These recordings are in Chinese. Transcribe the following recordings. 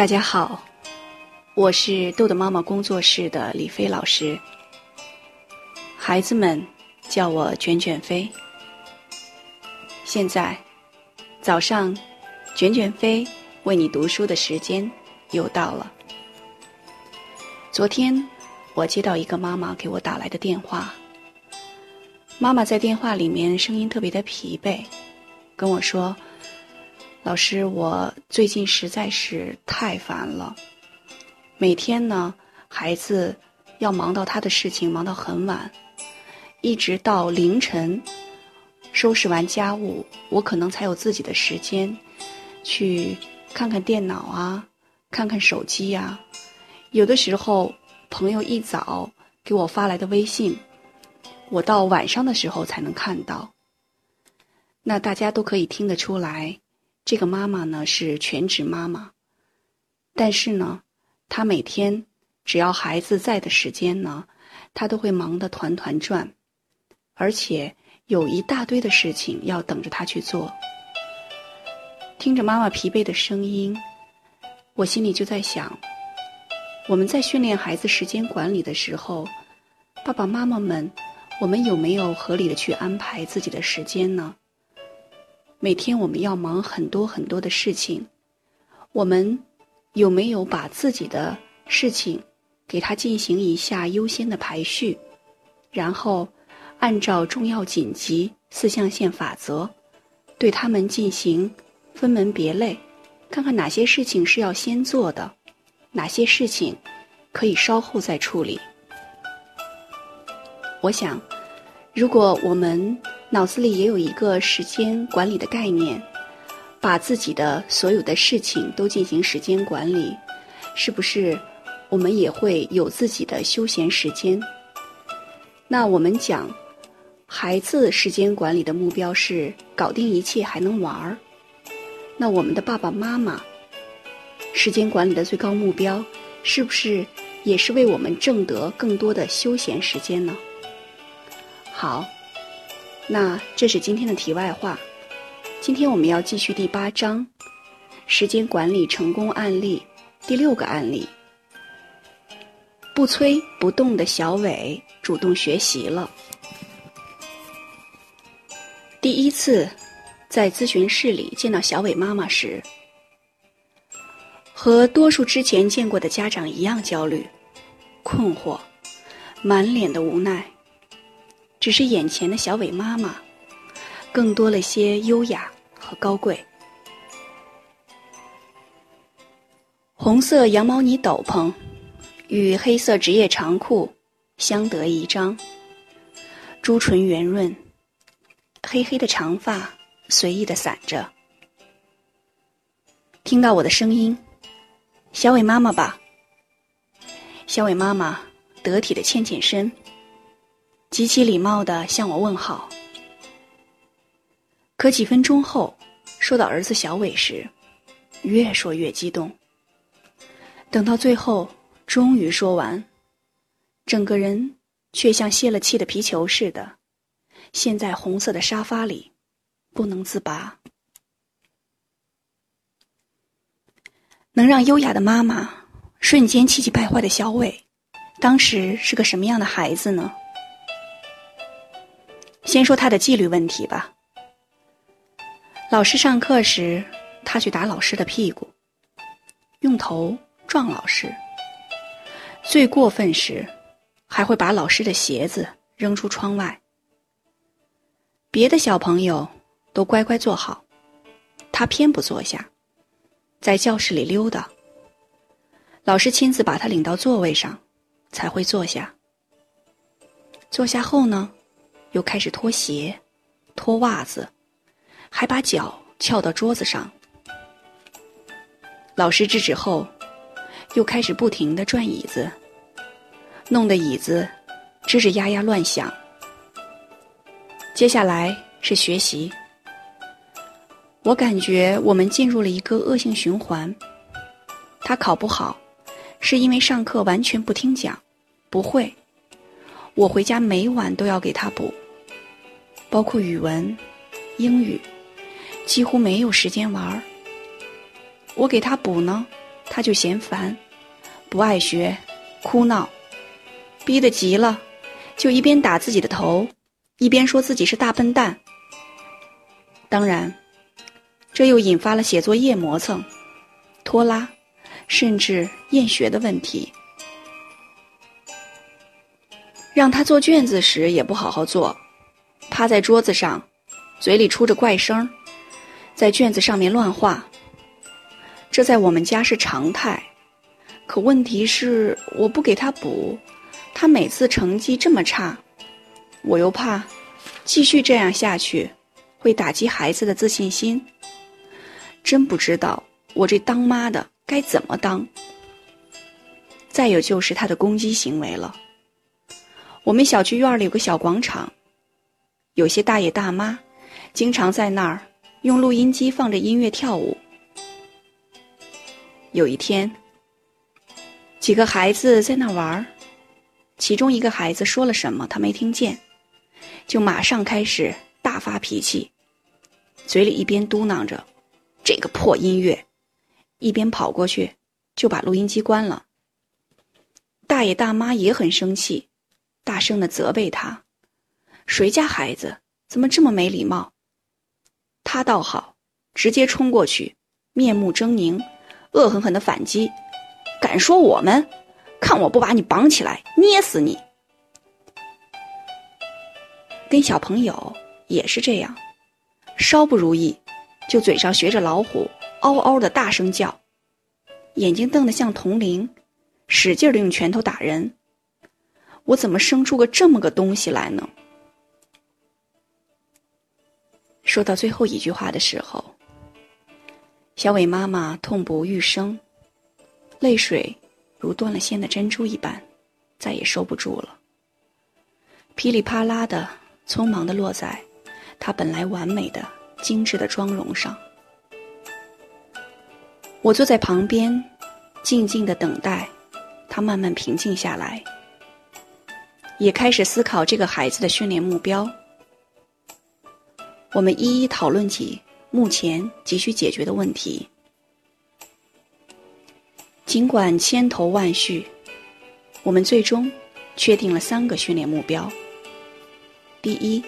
大家好，我是豆豆妈妈工作室的李飞老师。孩子们叫我卷卷飞。现在早上，卷卷飞为你读书的时间又到了。昨天我接到一个妈妈给我打来的电话，妈妈在电话里面声音特别的疲惫，跟我说。老师，我最近实在是太烦了。每天呢，孩子要忙到他的事情，忙到很晚，一直到凌晨，收拾完家务，我可能才有自己的时间，去看看电脑啊，看看手机呀。有的时候，朋友一早给我发来的微信，我到晚上的时候才能看到。那大家都可以听得出来。这个妈妈呢是全职妈妈，但是呢，她每天只要孩子在的时间呢，她都会忙得团团转，而且有一大堆的事情要等着她去做。听着妈妈疲惫的声音，我心里就在想：我们在训练孩子时间管理的时候，爸爸妈妈们，我们有没有合理的去安排自己的时间呢？每天我们要忙很多很多的事情，我们有没有把自己的事情给他进行一下优先的排序，然后按照重要紧急四象限法则，对他们进行分门别类，看看哪些事情是要先做的，哪些事情可以稍后再处理。我想，如果我们。脑子里也有一个时间管理的概念，把自己的所有的事情都进行时间管理，是不是我们也会有自己的休闲时间？那我们讲，孩子时间管理的目标是搞定一切还能玩儿，那我们的爸爸妈妈时间管理的最高目标，是不是也是为我们挣得更多的休闲时间呢？好。那这是今天的题外话。今天我们要继续第八章，时间管理成功案例第六个案例。不催不动的小伟主动学习了。第一次在咨询室里见到小伟妈妈时，和多数之前见过的家长一样焦虑、困惑，满脸的无奈。只是眼前的小伟妈妈，更多了些优雅和高贵。红色羊毛呢斗篷与黑色职业长裤相得益彰，朱唇圆润，黑黑的长发随意的散着。听到我的声音，小伟妈妈吧。小伟妈妈得体的欠欠身。极其礼貌的向我问好，可几分钟后，说到儿子小伟时，越说越激动。等到最后，终于说完，整个人却像泄了气的皮球似的，陷在红色的沙发里，不能自拔。能让优雅的妈妈瞬间气急败坏的小伟，当时是个什么样的孩子呢？先说他的纪律问题吧。老师上课时，他去打老师的屁股，用头撞老师。最过分时，还会把老师的鞋子扔出窗外。别的小朋友都乖乖坐好，他偏不坐下，在教室里溜达。老师亲自把他领到座位上，才会坐下。坐下后呢？又开始脱鞋、脱袜子，还把脚翘到桌子上。老师制止后，又开始不停的转椅子，弄得椅子吱吱呀呀乱响。接下来是学习，我感觉我们进入了一个恶性循环。他考不好，是因为上课完全不听讲，不会。我回家每晚都要给他补。包括语文、英语，几乎没有时间玩儿。我给他补呢，他就嫌烦，不爱学，哭闹，逼得急了，就一边打自己的头，一边说自己是大笨蛋。当然，这又引发了写作业磨蹭、拖拉，甚至厌学的问题。让他做卷子时也不好好做，趴在桌子上，嘴里出着怪声，在卷子上面乱画。这在我们家是常态，可问题是我不给他补，他每次成绩这么差，我又怕继续这样下去会打击孩子的自信心。真不知道我这当妈的该怎么当。再有就是他的攻击行为了。我们小区院里有个小广场，有些大爷大妈经常在那儿用录音机放着音乐跳舞。有一天，几个孩子在那玩，其中一个孩子说了什么，他没听见，就马上开始大发脾气，嘴里一边嘟囔着“这个破音乐”，一边跑过去就把录音机关了。大爷大妈也很生气，大声的责备他：“谁家孩子怎么这么没礼貌？”他倒好，直接冲过去，面目狰狞。恶狠狠的反击，敢说我们？看我不把你绑起来捏死你！跟小朋友也是这样，稍不如意，就嘴上学着老虎，嗷嗷的大声叫，眼睛瞪得像铜铃，使劲的用拳头打人。我怎么生出个这么个东西来呢？说到最后一句话的时候。小伟妈妈痛不欲生，泪水如断了线的珍珠一般，再也收不住了。噼里啪啦的，匆忙的落在她本来完美的、精致的妆容上。我坐在旁边，静静的等待她慢慢平静下来，也开始思考这个孩子的训练目标。我们一一讨论起。目前急需解决的问题，尽管千头万绪，我们最终确定了三个训练目标：第一，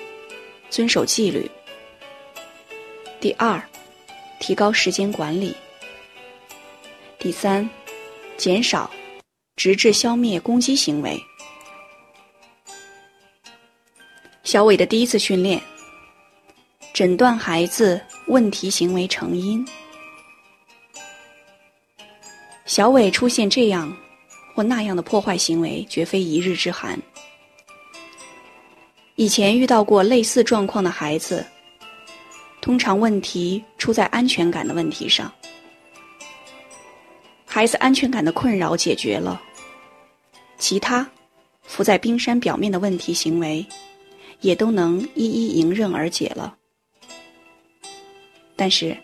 遵守纪律；第二，提高时间管理；第三，减少直至消灭攻击行为。小伟的第一次训练，诊断孩子。问题行为成因，小伟出现这样或那样的破坏行为，绝非一日之寒。以前遇到过类似状况的孩子，通常问题出在安全感的问题上。孩子安全感的困扰解决了，其他浮在冰山表面的问题行为，也都能一一迎刃而解了。但是，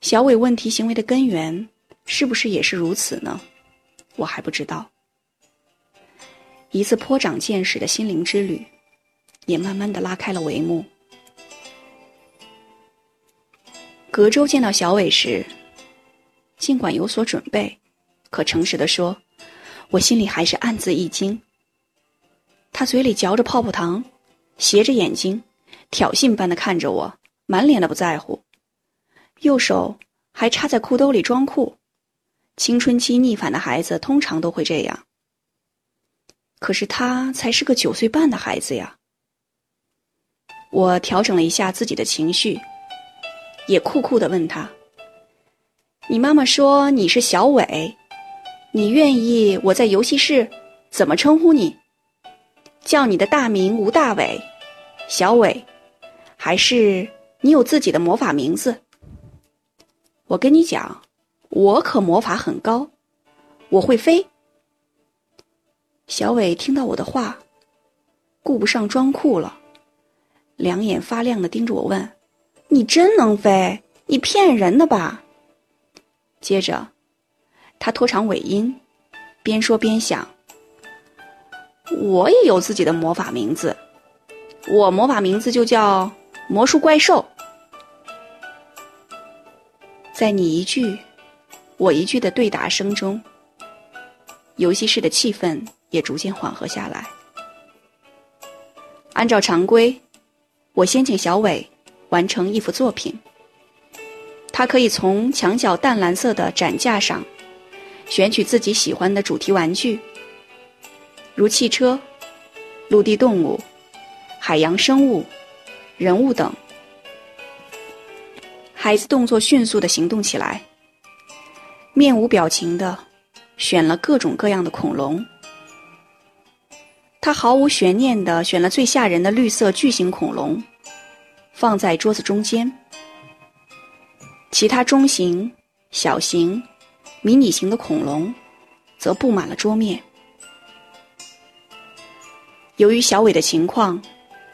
小伟问题行为的根源是不是也是如此呢？我还不知道。一次颇长见识的心灵之旅，也慢慢的拉开了帷幕。隔周见到小伟时，尽管有所准备，可诚实的说，我心里还是暗自一惊。他嘴里嚼着泡泡糖，斜着眼睛，挑衅般的看着我，满脸的不在乎。右手还插在裤兜里装酷，青春期逆反的孩子通常都会这样。可是他才是个九岁半的孩子呀。我调整了一下自己的情绪，也酷酷的问他：“你妈妈说你是小伟，你愿意我在游戏室怎么称呼你？叫你的大名吴大伟，小伟，还是你有自己的魔法名字？”我跟你讲，我可魔法很高，我会飞。小伟听到我的话，顾不上装酷了，两眼发亮的盯着我问：“你真能飞？你骗人的吧？”接着，他拖长尾音，边说边想：“我也有自己的魔法名字，我魔法名字就叫魔术怪兽。”在你一句我一句的对答声中，游戏室的气氛也逐渐缓和下来。按照常规，我先请小伟完成一幅作品。他可以从墙角淡蓝色的展架上选取自己喜欢的主题玩具，如汽车、陆地动物、海洋生物、人物等。孩子动作迅速的行动起来，面无表情的选了各种各样的恐龙。他毫无悬念的选了最吓人的绿色巨型恐龙，放在桌子中间。其他中型、小型、迷你型的恐龙则布满了桌面。由于小伟的情况，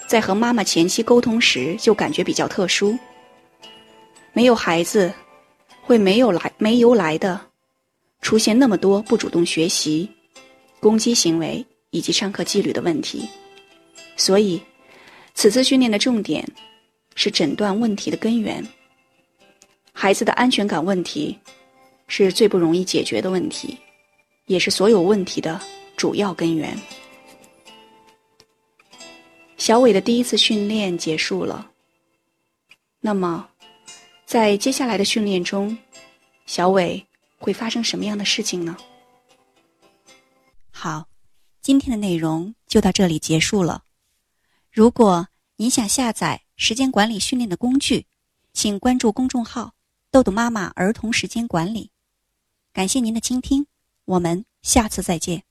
在和妈妈前期沟通时就感觉比较特殊。没有孩子，会没有来没由来的出现那么多不主动学习、攻击行为以及上课纪律的问题。所以，此次训练的重点是诊断问题的根源。孩子的安全感问题是最不容易解决的问题，也是所有问题的主要根源。小伟的第一次训练结束了，那么。在接下来的训练中，小伟会发生什么样的事情呢？好，今天的内容就到这里结束了。如果您想下载时间管理训练的工具，请关注公众号“豆豆妈妈儿童时间管理”。感谢您的倾听，我们下次再见。